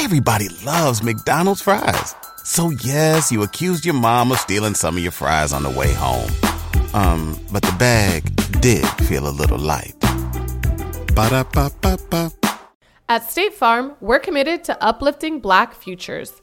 Everybody loves McDonald's fries. So yes, you accused your mom of stealing some of your fries on the way home. Um, but the bag did feel a little light. Ba-da-ba-ba-ba. At State Farm, we're committed to uplifting Black futures.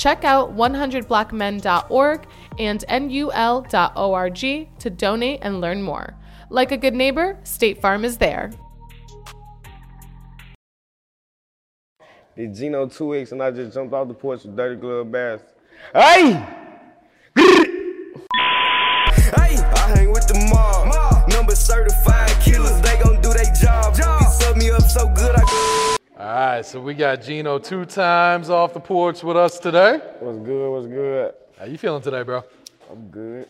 Check out 100blackmen.org and nul.org to donate and learn more. Like a good neighbor, State Farm is there. Did Gino 2X and I just jumped off the porch with dirty glove bass. Hey! Hey, I hang with the mob. Number certified killers, they gon' do their job. He sub me up so good I All right, so we got Gino two times off the porch with us today. What's good? What's good? How you feeling today, bro? I'm good.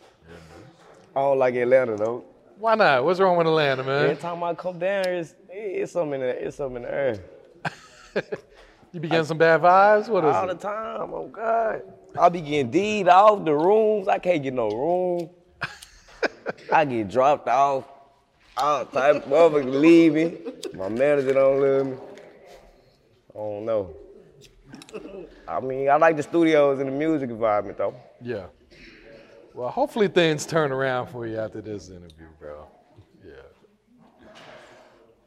I don't like Atlanta though. Why not? What's wrong with Atlanta, man? Every time I come down, it's it's something in the it's something in the air. You be getting some bad vibes? What is All the it? time. Oh God. I be getting deed off the rooms. I can't get no room. I get dropped off. All type of motherfuckers leaving. My manager don't love me. I don't know. I mean, I like the studios and the music environment though. Yeah. Well, hopefully things turn around for you after this interview, bro. Yeah.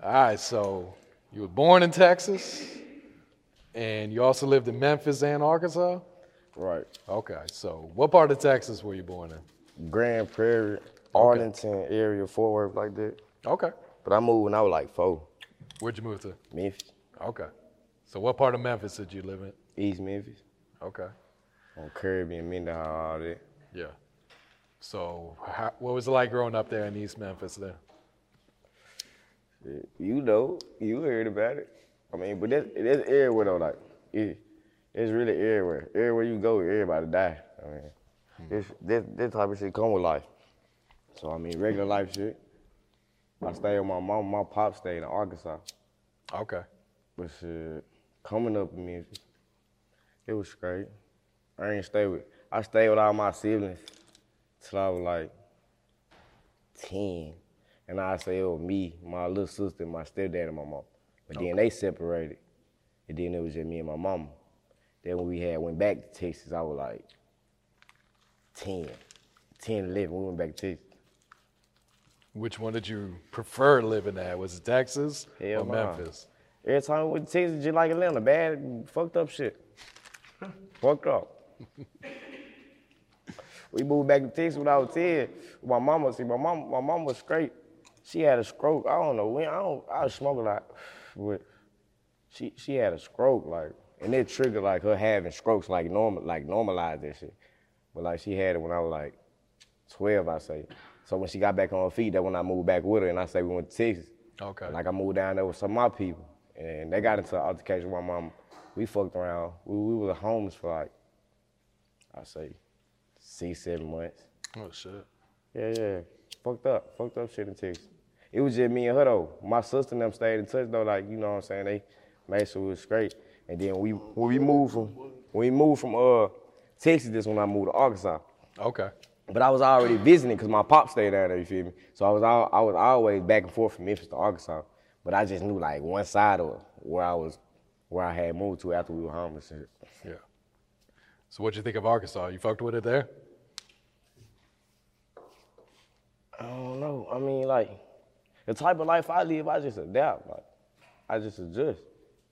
All right, so you were born in Texas, and you also lived in Memphis and Arkansas? Right. Okay, so what part of Texas were you born in? Grand Prairie, Arlington area, Fort Worth, like that. Okay. But I moved when I was like four. Where'd you move to? Memphis, Okay. So what part of Memphis did you live in? East Memphis, Okay. on Kirby and Mendenhall, all that. Yeah. So how, what was it like growing up there in East Memphis then? You know, you heard about it. I mean, but that's, that's everywhere though. Like, it, it's really everywhere. Everywhere you go, everybody die. I mean, hmm. this, this, this type of shit come with life. So I mean, regular life shit. I stayed with my mom. My pop stayed in Arkansas. Okay. But shit, coming up in Memphis, it was great. I ain't stay with. I stayed with all my siblings till I was like ten, and I say it was me, my little sister, my stepdad, and my mom. But then they separated, and then it was just me and my mama. Then when we had went back to Texas, I was like 10, 10, 11. We went back to Texas. Which one did you prefer living at? Was it Texas Hell or nah. Memphis? Every time we went to Texas, just like Atlanta, bad, fucked up shit. fucked up. we moved back to Texas when I was 10. My mama, see, my mom, my mom was straight. She had a stroke. I don't know when. I don't. I was smoking like, but she she had a stroke like, and it triggered like her having strokes like normal like normalized that shit. But like she had it when I was like 12, I say. So when she got back on her feet, that when I moved back with her, and I say we went to Texas. Okay. Like I moved down there with some of my people, and they got into an altercation with my mom. We fucked around. We, we were homeless for like, I say, six, seven months. Oh shit. Yeah, yeah. Fucked up. Fucked up shit in Texas. It was just me and her though. My sister and them stayed in touch though, like, you know what I'm saying? They made sure it was straight. And then we when we moved from when we moved from uh Texas, this when I moved to Arkansas. Okay. But I was already visiting because my pop stayed down there, you feel me? So I was all, I was always back and forth from Memphis to Arkansas. But I just knew like one side of where I was where I had moved to after we were homeless. Yeah. So what'd you think of Arkansas? You fucked with it there? I don't know. I mean, like, the type of life I live, I just adapt. Like, I just adjust.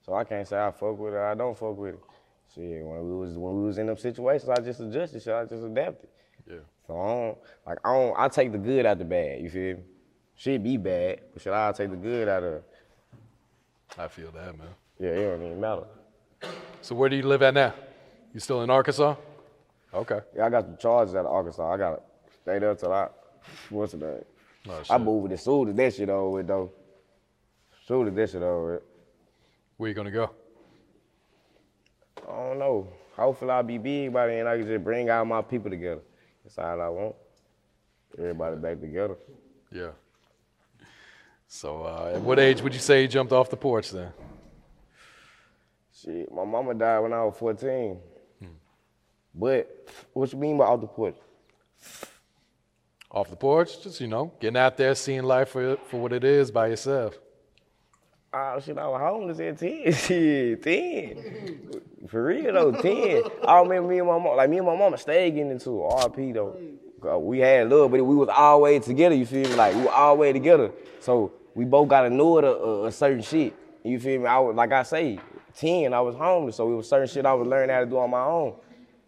So I can't say I fuck with it or I don't fuck with it. Shit, when we was when we was in them situations, I just adjusted. Shit, I just adapted. Yeah. So I don't like I don't. I take the good out the bad. You feel me? Shit be bad, but shit, I take the good out of. it. I feel that, man. Yeah, it don't even matter. So where do you live at now? You still in Arkansas? Okay. Yeah, I got the charges out of Arkansas. I gotta stay there till I. What's the name? Oh, I moved as soon as that shit over with though. Soon as that shit over with. Where you gonna go? I don't know. Hopefully I'll be big by then. I can just bring all my people together. That's all I want. Everybody back together. Yeah. So, uh, at what age would you say you jumped off the porch then? Shit, my mama died when I was 14. But what you mean by off the porch? Off the porch, just you know, getting out there, seeing life for for what it is by yourself. Oh shit, I was homeless at 10. Shit, 10. For real though, 10. I remember me and my mom, like me and my mama stayed getting into RP though. We had love, but we was always together, you feel me? Like we were always together. So we both got know it a, a, certain shit. You feel me? I was, like I say, 10, I was homeless, so it was certain shit I was learning how to do on my own.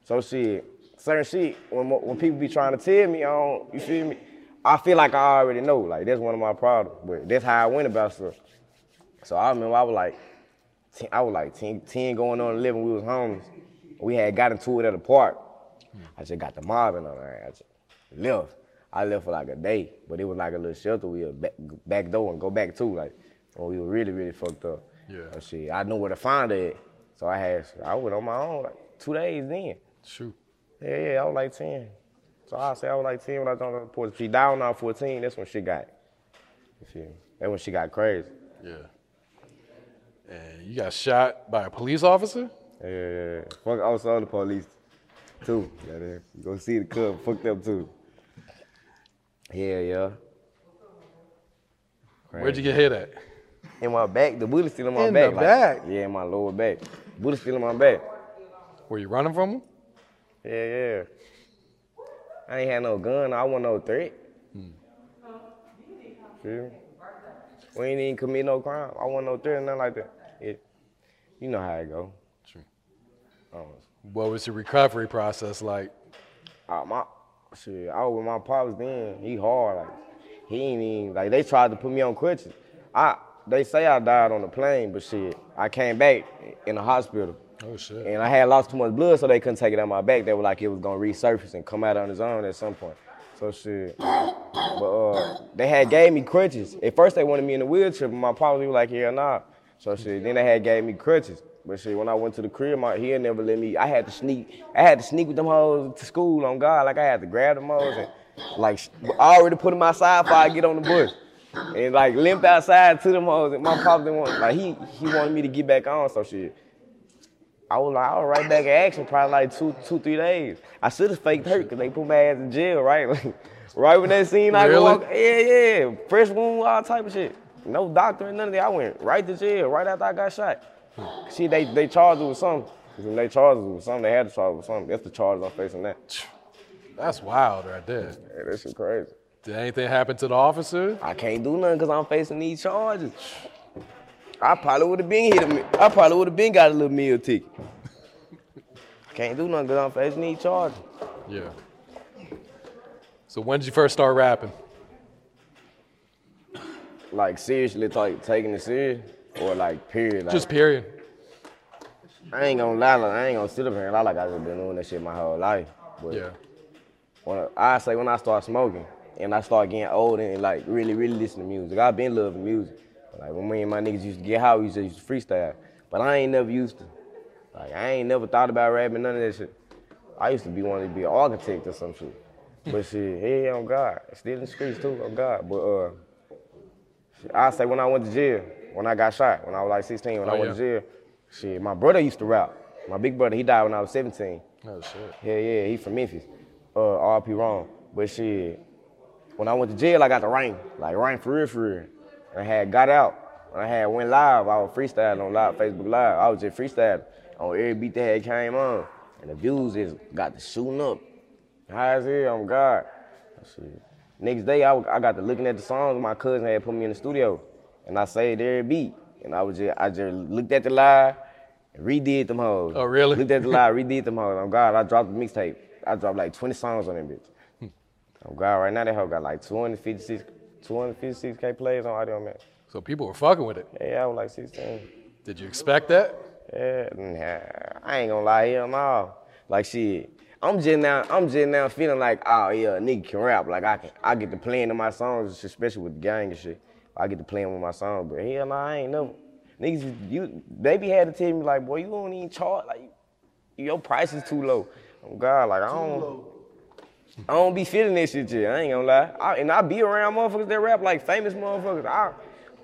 So shit, certain shit, when, when people be trying to tell me, I don't, you feel me? I feel like I already know. Like that's one of my problems. But that's how I went about stuff. So I remember I was like, 10, I was like 10, 10 going on 11, we was homeless. We had got into it at a park. I just got the mobbing on there. I just left. I left for like a day, but it was like a little shelter we would back, back door and go back to, like, when we were really, really fucked up. Yeah. So shit, I knew where to find it. So I had, I went on my own like two days then. Shoot. Yeah, yeah, I was like 10. So I say I was like 10 when I on the porch. She died when I was 14, that's when she got, you feel me? That's when she got crazy. Yeah. And you got shot by a police officer? Yeah, yeah, yeah. Fuck, I was on the police too. Yeah, yeah. You go see the club, fucked up too. Yeah, yeah. Where'd you get hit at? In my back, the bullet still in my In back. the like- back? Yeah, in my lower back. Bullet still in my back. Were you running from him? Yeah, yeah. I ain't had no gun. I wasn't no threat. Feel me? We ain't even commit no crime. I wasn't no threat, nothing like that. It, you know how it go. True. What was your recovery process like? uh, my shit, I was with my pops then. He hard, like he ain't even like they tried to put me on crutches. I they say I died on the plane, but shit, I came back in the hospital. Oh shit. And I had lost too much blood, so they couldn't take it out my back. They were like it was gonna resurface and come out on its own at some point. So shit. But uh, they had gave me crutches. At first they wanted me in a wheelchair, but my pops was like, yeah, nah. So shit. Then they had gave me crutches. But shit, when I went to the crib, my he never let me. I had to sneak. I had to sneak with them hoes to school on God. Like I had to grab them hoes and like I already put them outside before I get on the bus. And like limp outside to them hoes. And my pops didn't want like he he wanted me to get back on. So shit. I was like, I was right back in action probably like two, two, three days. I should have faked hurt because they put my ass in jail, right? Like, right when that scene, I Really? walk, yeah, yeah, fresh wound, all type of shit. No doctor and none of that. I went right to jail right after I got shot. See, they they charged with something. When they charged with something, they had to charge with something. That's the charge I'm facing now. That's wild right there. Yeah, that shit crazy. Did anything happen to the officer? I can't do nothing because I'm facing these charges. I probably would have been hit. a I probably would have been got a little meal ticket. I can't do nothing because I'm facing these charges. Yeah. So when did you first start rapping? like seriously like taking it serious or like period like Just period. I ain't gonna lie like, I ain't gonna sit up here and lie like I just been doing that shit my whole life. But Yeah. when I, I say when I start smoking and I start getting older and like really really listen to music I've been loving music. Like when me and my niggas used to get high we used to, used to freestyle. But I ain't never used to like I ain't never thought about rapping none of that shit. I used to be wanting to be an architect or some shit. But shit hey on God still in the streets too on God. But uh I say when I went to jail, when I got shot, when I was like 16, when Oh, I went yeah. to jail, shit, my brother used to rap. My big brother, he died when I was 17. Oh shit. Yeah, yeah, he from Memphis. Uh, RP wrong. But shit, when I went to jail, I got the rain. Like rain for real, for real. And I had got out. When I had went live, I was freestyling on live, Facebook Live. I was just freestyling on every beat that had came on. And the views just got to shooting up. High as hell, on God. Shit. Next day, I, I got to looking at the songs my cousin had put me in the studio. And I saved every beat. And I was just, I just looked at the lie and redid them hoes. Oh, really? Looked at the live, redid them hoes. On God, I dropped the mixtape. I dropped like 20 songs on that bitch. Oh God, right now that hoe got like 256, 256k plays on Audiomack. So people were fucking with it. Yeah, I was like 16. Did you expect that? Yeah, nah, I ain't gonna lie, hell no. Like shit, I'm just now, I'm just now feeling like, oh yeah, a nigga can rap. Like I can, I get to playing in my songs, especially with the gang and shit. I get to playing with my songs, but hell no, I ain't never. Niggas, you, they be had to tell me like, boy, you don't even charge, like, your price is too low. Oh God, like I don't. I don't be feeling that shit yet. I ain't gonna lie. I, and I be around motherfuckers that rap like famous motherfuckers. I,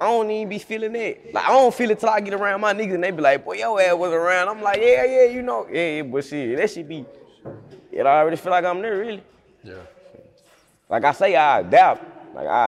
I don't even be feeling that. Like I don't feel it till I get around my niggas and they be like, boy, your ass was around. I'm like, yeah, yeah, you know, yeah, yeah, but shit, that shit be. It I already feel like I'm there, really. Yeah. Like I say, I adapt. Like I.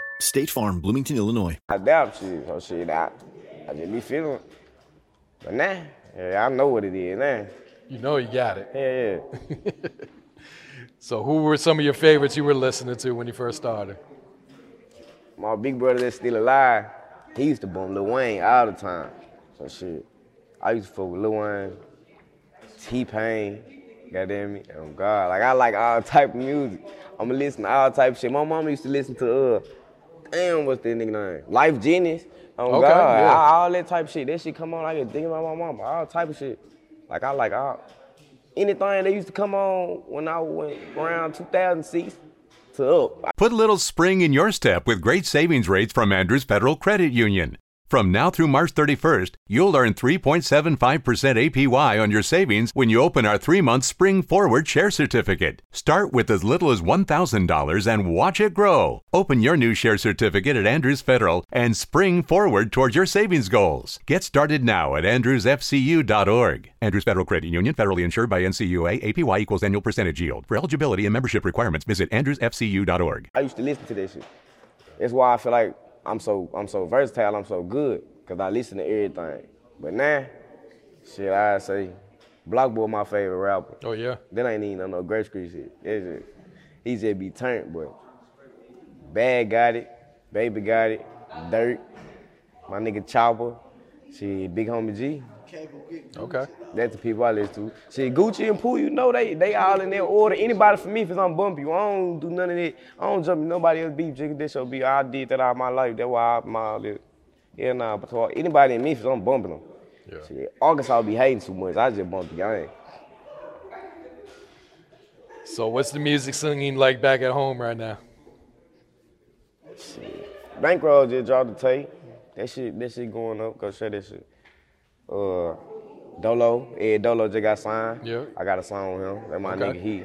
State Farm, Bloomington, Illinois. I doubt shit. So shit, I, I just be feeling. it. But now, yeah, I know what it is now. You know you got it. Yeah, yeah. So who were some of your favorites you were listening to when you first started? My big brother that's still alive, he used to bump Lil Wayne all the time. So shit, I used to fuck with Lil Wayne, T Pain, goddamn me, oh God, like I like all type of music. I'ma listen to all type of shit. My mama used to listen to uh, damn, what's that nigga name? Lyfe Jennings. Oh Okay, God, yeah. all, all that type of shit. That shit come on, I get thinking about my mama, all type of shit. Like I like all anything that used to come on when I went around 2006 to up. Put a little spring in your step with great savings rates from Andrews Federal Credit Union. From now through March 31st, you'll earn 3.75% APY on your savings when you open our three month Spring Forward Share Certificate. Start with as little as $1,000 and watch it grow. Open your new share certificate at Andrews Federal and spring forward towards your savings goals. Get started now at andrewsfcu.org. Andrews Federal Credit Union, federally insured by NCUA, APY equals annual percentage yield. For eligibility and membership requirements, visit andrewsfcu.org. I used to listen to this. That's why I feel like I'm so I'm so versatile. I'm so good because I listen to everything. But now, shit, I say, Block Boy my favorite rapper. Oh yeah. That ain't even no Great Street shit. Just, he just be turned, but Bad got it, Baby got it, Dirt, my nigga Choppa, shit, Big Homie G. Okay. That's the people I listen to. Shit, Gucci and Pooh, you know they they all in their order. Anybody for me, if it's on bump you, I don't do none of that. I don't jump nobody else beef, jigga. This show be. I did that all my life. That's why I my this. Yeah, nah. But to anybody in me? Memphis, I'm bumping them. Yeah. Shit, Arkansas be hating too much. I just bump the game. So what's the music singing like back at home right now? Bankroll just dropped the tape. That shit, that shit going up. Go share that shit. Uh, Dolo, Ed Dolo just got signed. Yeah. I got a song with him. That my Okay. nigga, he,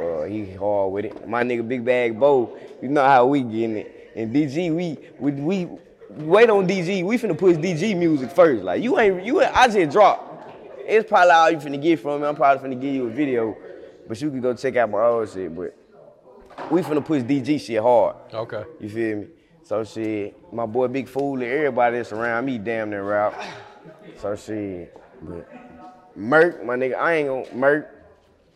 uh, he hard with it. My nigga, Big Bag Bo, you know how we getting it. And DG, we, we, we wait on DG. We finna push DG music first. Like you ain't, you ain't, I just dropped. It's probably all you finna get from me. I'm probably finna give you a video, but you can go check out my old shit. But we finna push DG shit hard. Okay. You feel me? So shit, my boy Big Fool and everybody that's around me damn near rap. So she, but Merk, my nigga, I ain't gonna Merk.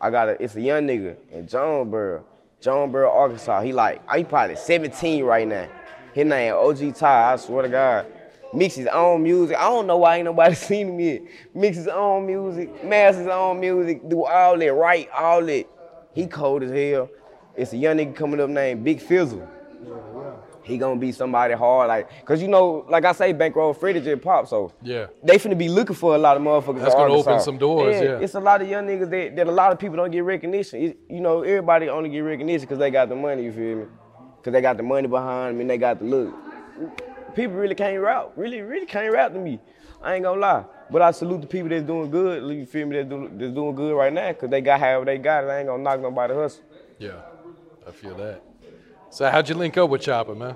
I got a, it's a young nigga in Jonesboro, Jonesboro, Arkansas. He like, he probably 17 right now. His name OG Ty, I swear to God. Mix his own music. I don't know why ain't nobody seen him yet. Mix his own music, master his own music, do all that, write all that. He cold as hell. It's a young nigga coming up named Big Fizzle. He gonna be somebody hard, like, cause you know, like I say, Bankroll Freddie just pop, so Yeah. they finna be looking for a lot of motherfuckers. That's gonna open some doors, yeah. It's a lot of young niggas that, that a lot of people don't get recognition. It- you know, everybody only get recognition because they got the money. You feel me? Because they got the money behind them and they got the look. People really can't rap. Really, really can't rap to me. I ain't gonna lie. But I salute the people that's doing good. You feel me? That's, do, that's doing good right now because they got however they got it. I ain't gonna knock nobody hustle. Yeah. I feel that. So how'd you link up with Choppa, man?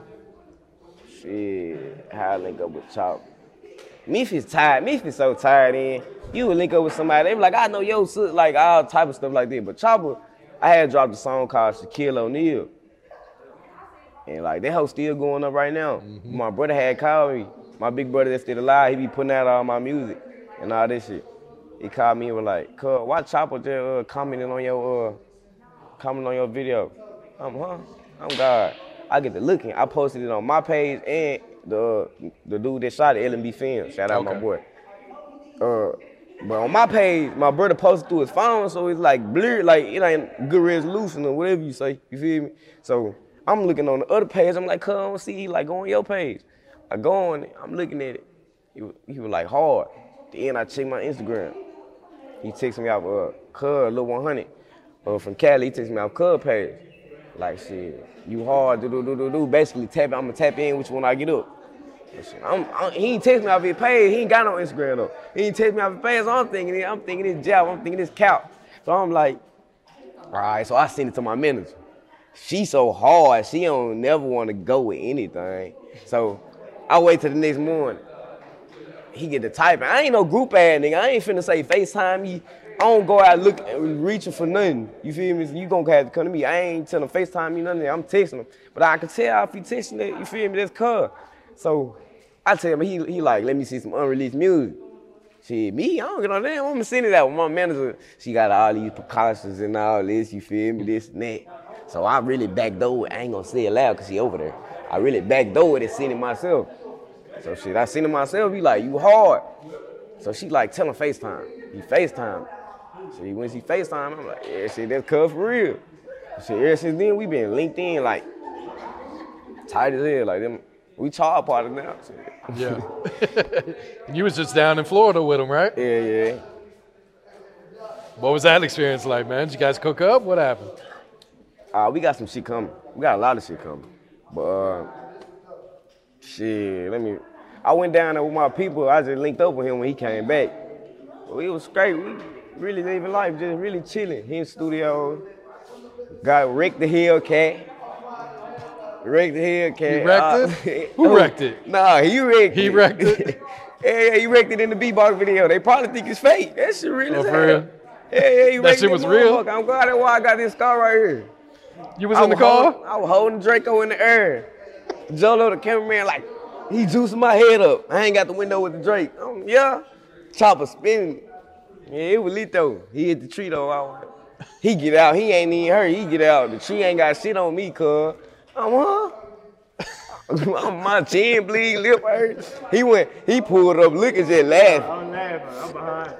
Shit, how I link up with Chop. Memphis tired. Memphis so tired in. You would link up with somebody, they be like, I know yo, sis," like all type of stuff like that. But Choppa, I had dropped a song called Shaquille O'Neal. And like that hoe still going up right now. My brother had called me. My big brother that's still alive, he be putting out all my music and all this shit. He called me and was like, cuz, why Choppa just uh, commenting on your uh, comment on your video. I'm huh? I'm God. I get to looking. I posted it on my page and the the dude that shot it, LMB Film. Shout out my boy. Uh, but on my page, my brother posted through his phone, so it's like blurred, like it ain't good resolution or whatever you say. You feel me? So I'm looking on the other page. I'm like, cuz I don't see. He like go on your page. I go on it. I'm looking at it. He, wa- he was like hard. Then I checked my Instagram. He texted me off uh Cub Lil 100 uh, from Cali. He texted me off Cub page. Like shit, you hard, do do do do do. Basically, tap. I'ma tap in with you when I get up. I'm, I'm, he ain't text me off his page. He ain't got no Instagram though. He ain't text me off his page. So I'm thinking, I'm thinking this job. I'm thinking this couch. So I'm like, all right. So I sent it to my manager. She so hard. She don't never want to go with anything. So I wait till the next morning. He get the typing. I ain't no group ad nigga. I ain't finna say FaceTime you. I don't go out look reaching for nothing. You feel me? You gonna have to come to me. I ain't telling FaceTime you nothing. I'm texting him. But I can tell if he texting it, you feel me? That's cuz. So I tell him he he like, let me see some unreleased music. Shit, me, I don't get no damn. I'm gonna send it out with my manager. She got all these precautions and all this, you feel me? This and that. So I really backdoor it. I ain't gonna say it loud because he over there. I really backdoor it and send it myself. So shit, I seen it myself. He like, you hard. So she like, tell him FaceTime. He FaceTime. See, when she FaceTime, I'm like, yeah, shit, that's cuz for real. Shit, ever since then, we been linked in like tight as hell. Like them, we child partners now. Shit. Yeah. you was just down in Florida with him, right? Yeah, yeah. What was that experience like, man? Did you guys cook up? What happened? Uh, we got some shit coming. We got a lot of shit coming. But uh, shit, let me. I went down there with my people. I just linked up with him when he came back. We was great. We really living life, just really chilling. He in studio. Got Rick the Hellcat. Rick the Hellcat. He wrecked it? Who wrecked it? Nah, he wrecked He it. wrecked it? yeah, yeah, he wrecked it in the beatbox video. They probably think it's fake. That shit real Oh, for real? Yeah, yeah, he That shit was real? I'm glad that's why I got this car right here. You was I in the car? Holding, I was holding Draco in the air. Jolo, the cameraman, like, he juicing my head up. I ain't got the window with the Drake. Um, yeah. Choppa spinning. Yeah, it was lit though. He hit the tree though. I he get out. He ain't even hurt. He get out. The tree ain't got shit on me, cuz. I'm, huh? my chin bleed, lip hurt. He went, he pulled up looking, just laughing. I'm laughing. I'm behind.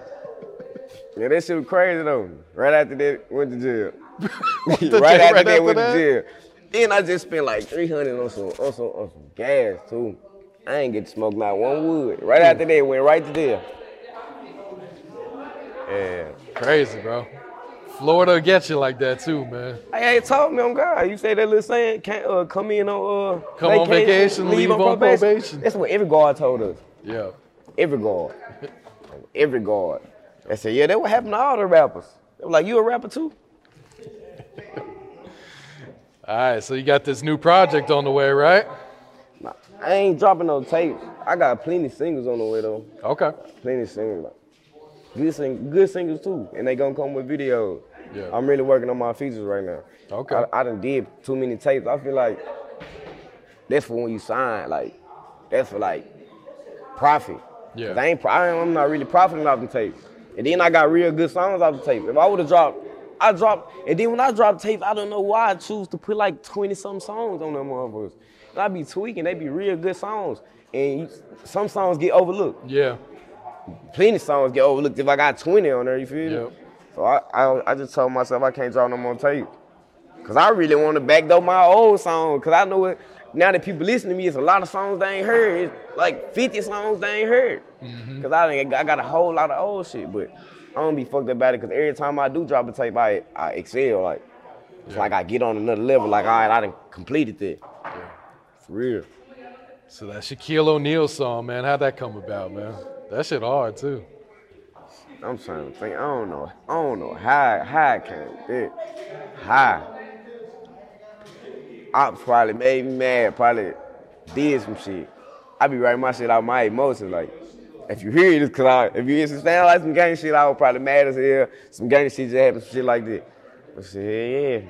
Yeah, that shit was crazy though. Right after that, went to jail. right jail after right that, after went that? to jail. Then I just spent like 300 on some, on some, on some gas too. I ain't get to smoke not one wood. Right hmm. after that, went right to jail. Yeah. Crazy, bro. Florida gets you like that too, man. Hey, hey, told me on God. You say that little saying, can't uh, come in on uh, Come on vacation, leave on probation. That's what every guard told us. Yeah. Every guard. every guard. They said, yeah, that what happened to all the rappers. They were like, you a rapper too? All right, so you got this new project on the way, right? Nah, I ain't dropping no tapes. I got plenty singles on the way though. Okay. Plenty singles. Good sing, good singles too, and they gonna come with videos. Yeah. I'm really working on my features right now. Okay. I, I done did too many tapes. I feel like that's for when you sign. Like that's for like profit. Yeah. I ain't. I, I'm not really profiting off the tape. And then I got real good songs off the tape. If I would have dropped, I dropped. And then when I dropped tape, I don't know why I choose to put like 20 some songs on them motherfuckers. And I be tweaking. They be real good songs. And you, some songs get overlooked. Yeah. Plenty songs get overlooked if I got 20 on there. You feel me? Yep. So I, I, I just told myself I can't drop no more tape. Cause I really want to backdoor my old song. Cause I know it. Now that people listen to me, it's a lot of songs they ain't heard. It's like 50 songs they ain't heard. Mm-hmm. Cause I, I got a whole lot of old shit, but I don't be fucked about it. Cause every time I do drop a tape, I, I excel. Like it's like I get on another level. Like all right, I done completed it. For real. So that Shaquille O'Neal song, man, how'd that come about, man? That shit hard too. I'm trying to think. I don't know. I don't know how how it came. It, how. Ops probably made me mad. Probably did some shit. I be writing my shit out my emotions. Like, if you hear it's cause I, if you hear some sound like some gang shit, I was probably mad as hell. Some gang shit just happened, some shit like that. But shit, yeah,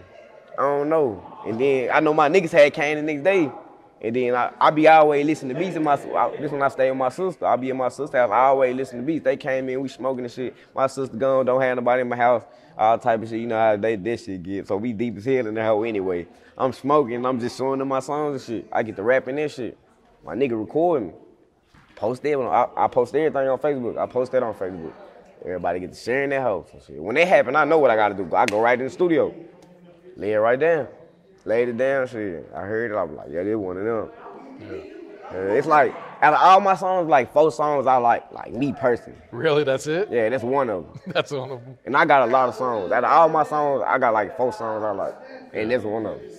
I don't know. And then I know my niggas had came the next day. And then I, I be always listening to beats in my I, this when I stay with my sister. I be in my sister's house. I always listen to beats. They came in, we smoking and shit. My sister gone, don't have nobody in my house. All type of shit. You know how they this shit get. So we deep as hell in the hole anyway. I'm smoking. I'm just showing them my songs and shit. I get to rapping that shit. My nigga recording me. Post that. I, I post everything on Facebook. I post that on Facebook. Everybody get to sharing that house and. When that happen, I know what I gotta do. I go right in the studio. Lay it right down. Laid it down, shit. I heard it, I was like, yeah, this one of them. Uh, It's like, Out of all my songs, like four songs I like, like me personally. Really, that's it? Yeah, that's one of them. That's one of them. And I got a lot of songs. Out of all my songs, I got like four songs I like, and that's one of them.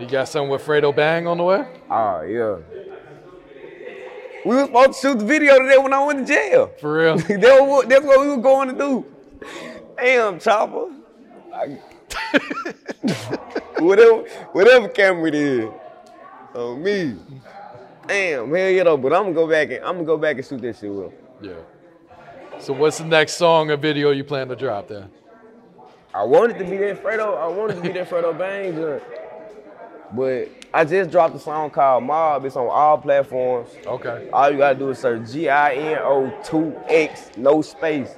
You got something with Fredo Bang on the way? Oh yeah. We was supposed to shoot the video today when I went to jail. For real? that was, that's what we were going to do. Damn, Choppa. I- whatever, whatever camera it is. On me. Damn, hell yeah though. But I'm gonna go back and I'm gonna go back and shoot that shit with. Yeah. So what's the next song or video you plan to drop then? I wanted to be that Fredo. I wanted to be that Fredo Bang. But I just dropped a song called Mob. It's on all platforms. Okay. All you gotta do is search G I N O 2 X, no space.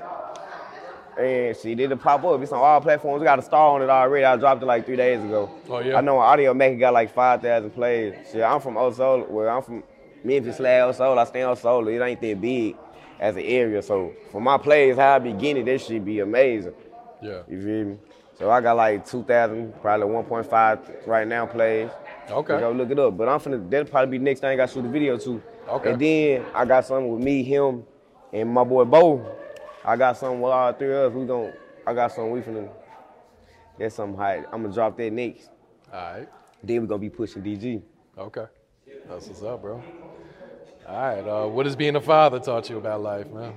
And she did it pop up? It's on all platforms. We got a star on it already. I dropped it like three days ago. Oh, yeah? I know Audiomack got like 5,000 plays. Shit, I'm from Osceola. Well, I'm from Memphis slash Osceola. I stay in Osceola. It ain't that big as an area. So for my plays, how I be getting it, that should be amazing. Yeah. You feel me? So I got like 2,000, probably 1.5 right now plays. Okay. Go look it up. But I'm finna, that'll probably be next thing I shoot the video to. Okay. And then I got something with me, him, and my boy Bo. I got something with all three of us. We gon' I got something we finna, that's something hot. I'm gonna drop that next. All right. Then we gonna be pushing DG. Okay. That's what's up, bro. All right. Uh, what has being a father taught you about life, man?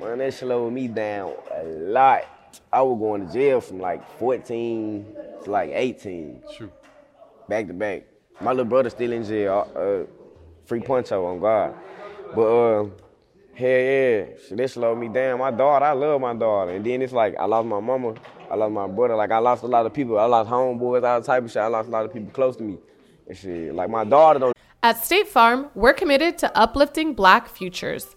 Man, that slowed me down a lot. I was going to jail from like 14 to like 18. Shoot. Back to back. My little brother still in jail. Uh, free puncho on God. But uh, hell yeah, shit, that slowed me down. My daughter, I love my daughter. And then it's like I lost my mama. I lost my brother. Like I lost a lot of people. I lost homeboys, all type of shit. I lost a lot of people close to me. And shit, like my daughter don't. At State Farm, we're committed to uplifting Black futures.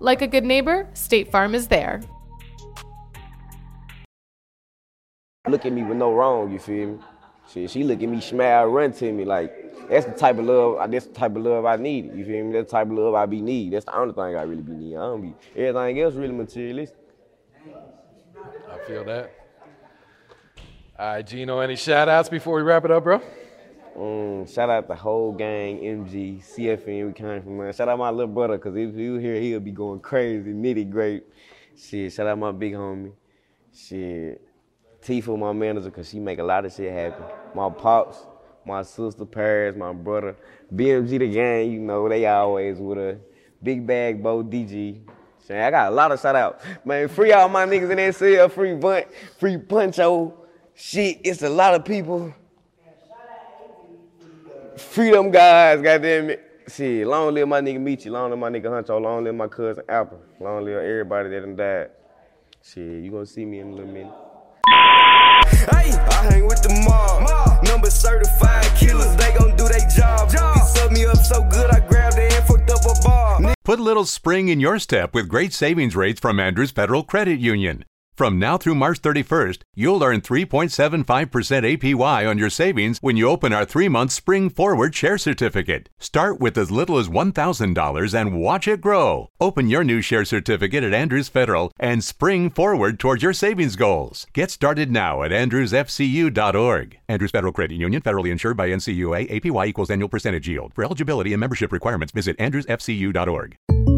Like a good neighbor, State Farm is there. look at me with no wrong, you feel me? She, she look at me, smile, run to me. Like, that's the type of love, that's the type of love I need. You feel me? That's the type of love I be need. That's the only thing I really be need. I don't be, everything else really materialistic. I feel that. All right, Gino, any shout outs before we wrap it up, bro? Mm, shout out the whole gang, MG, CFN, we came from, man. Shout out my little brother, because if was here, he'll be going crazy, nitty great. Shit, shout out my big homie. Shit. Tifa, my manager, because she make a lot of shit happen. My pops, my sister Paris, my brother. BMG the gang, you know, they always with us. Big Bag Bo DG. Shit, I got a lot of shout out. Man, free all my niggas in that cell, free Bunt, free Puncho. Shit, it's a lot of people. Freedom guys, goddamn it. Shit, long live my nigga Michi, long live my nigga Huncho, long live my cousin Apple, long live everybody that done died. Shit, you gonna see me in a little minute. Hey, I hang with the mob. Number certified killers, they gon' do their job. He sucked me up so good, I grabbed it and fucked up a bar. Put a little spring in your step with great savings rates from Andrews Federal Credit Union. From now through March 31st, you'll earn 3.75% APY on your savings when you open our three month Spring Forward Share Certificate. Start with as little as $1,000 and watch it grow. Open your new share certificate at Andrews Federal and spring forward towards your savings goals. Get started now at andrewsfcu.org. Andrews Federal Credit Union, federally insured by NCUA, APY equals annual percentage yield. For eligibility and membership requirements, visit andrewsfcu.org.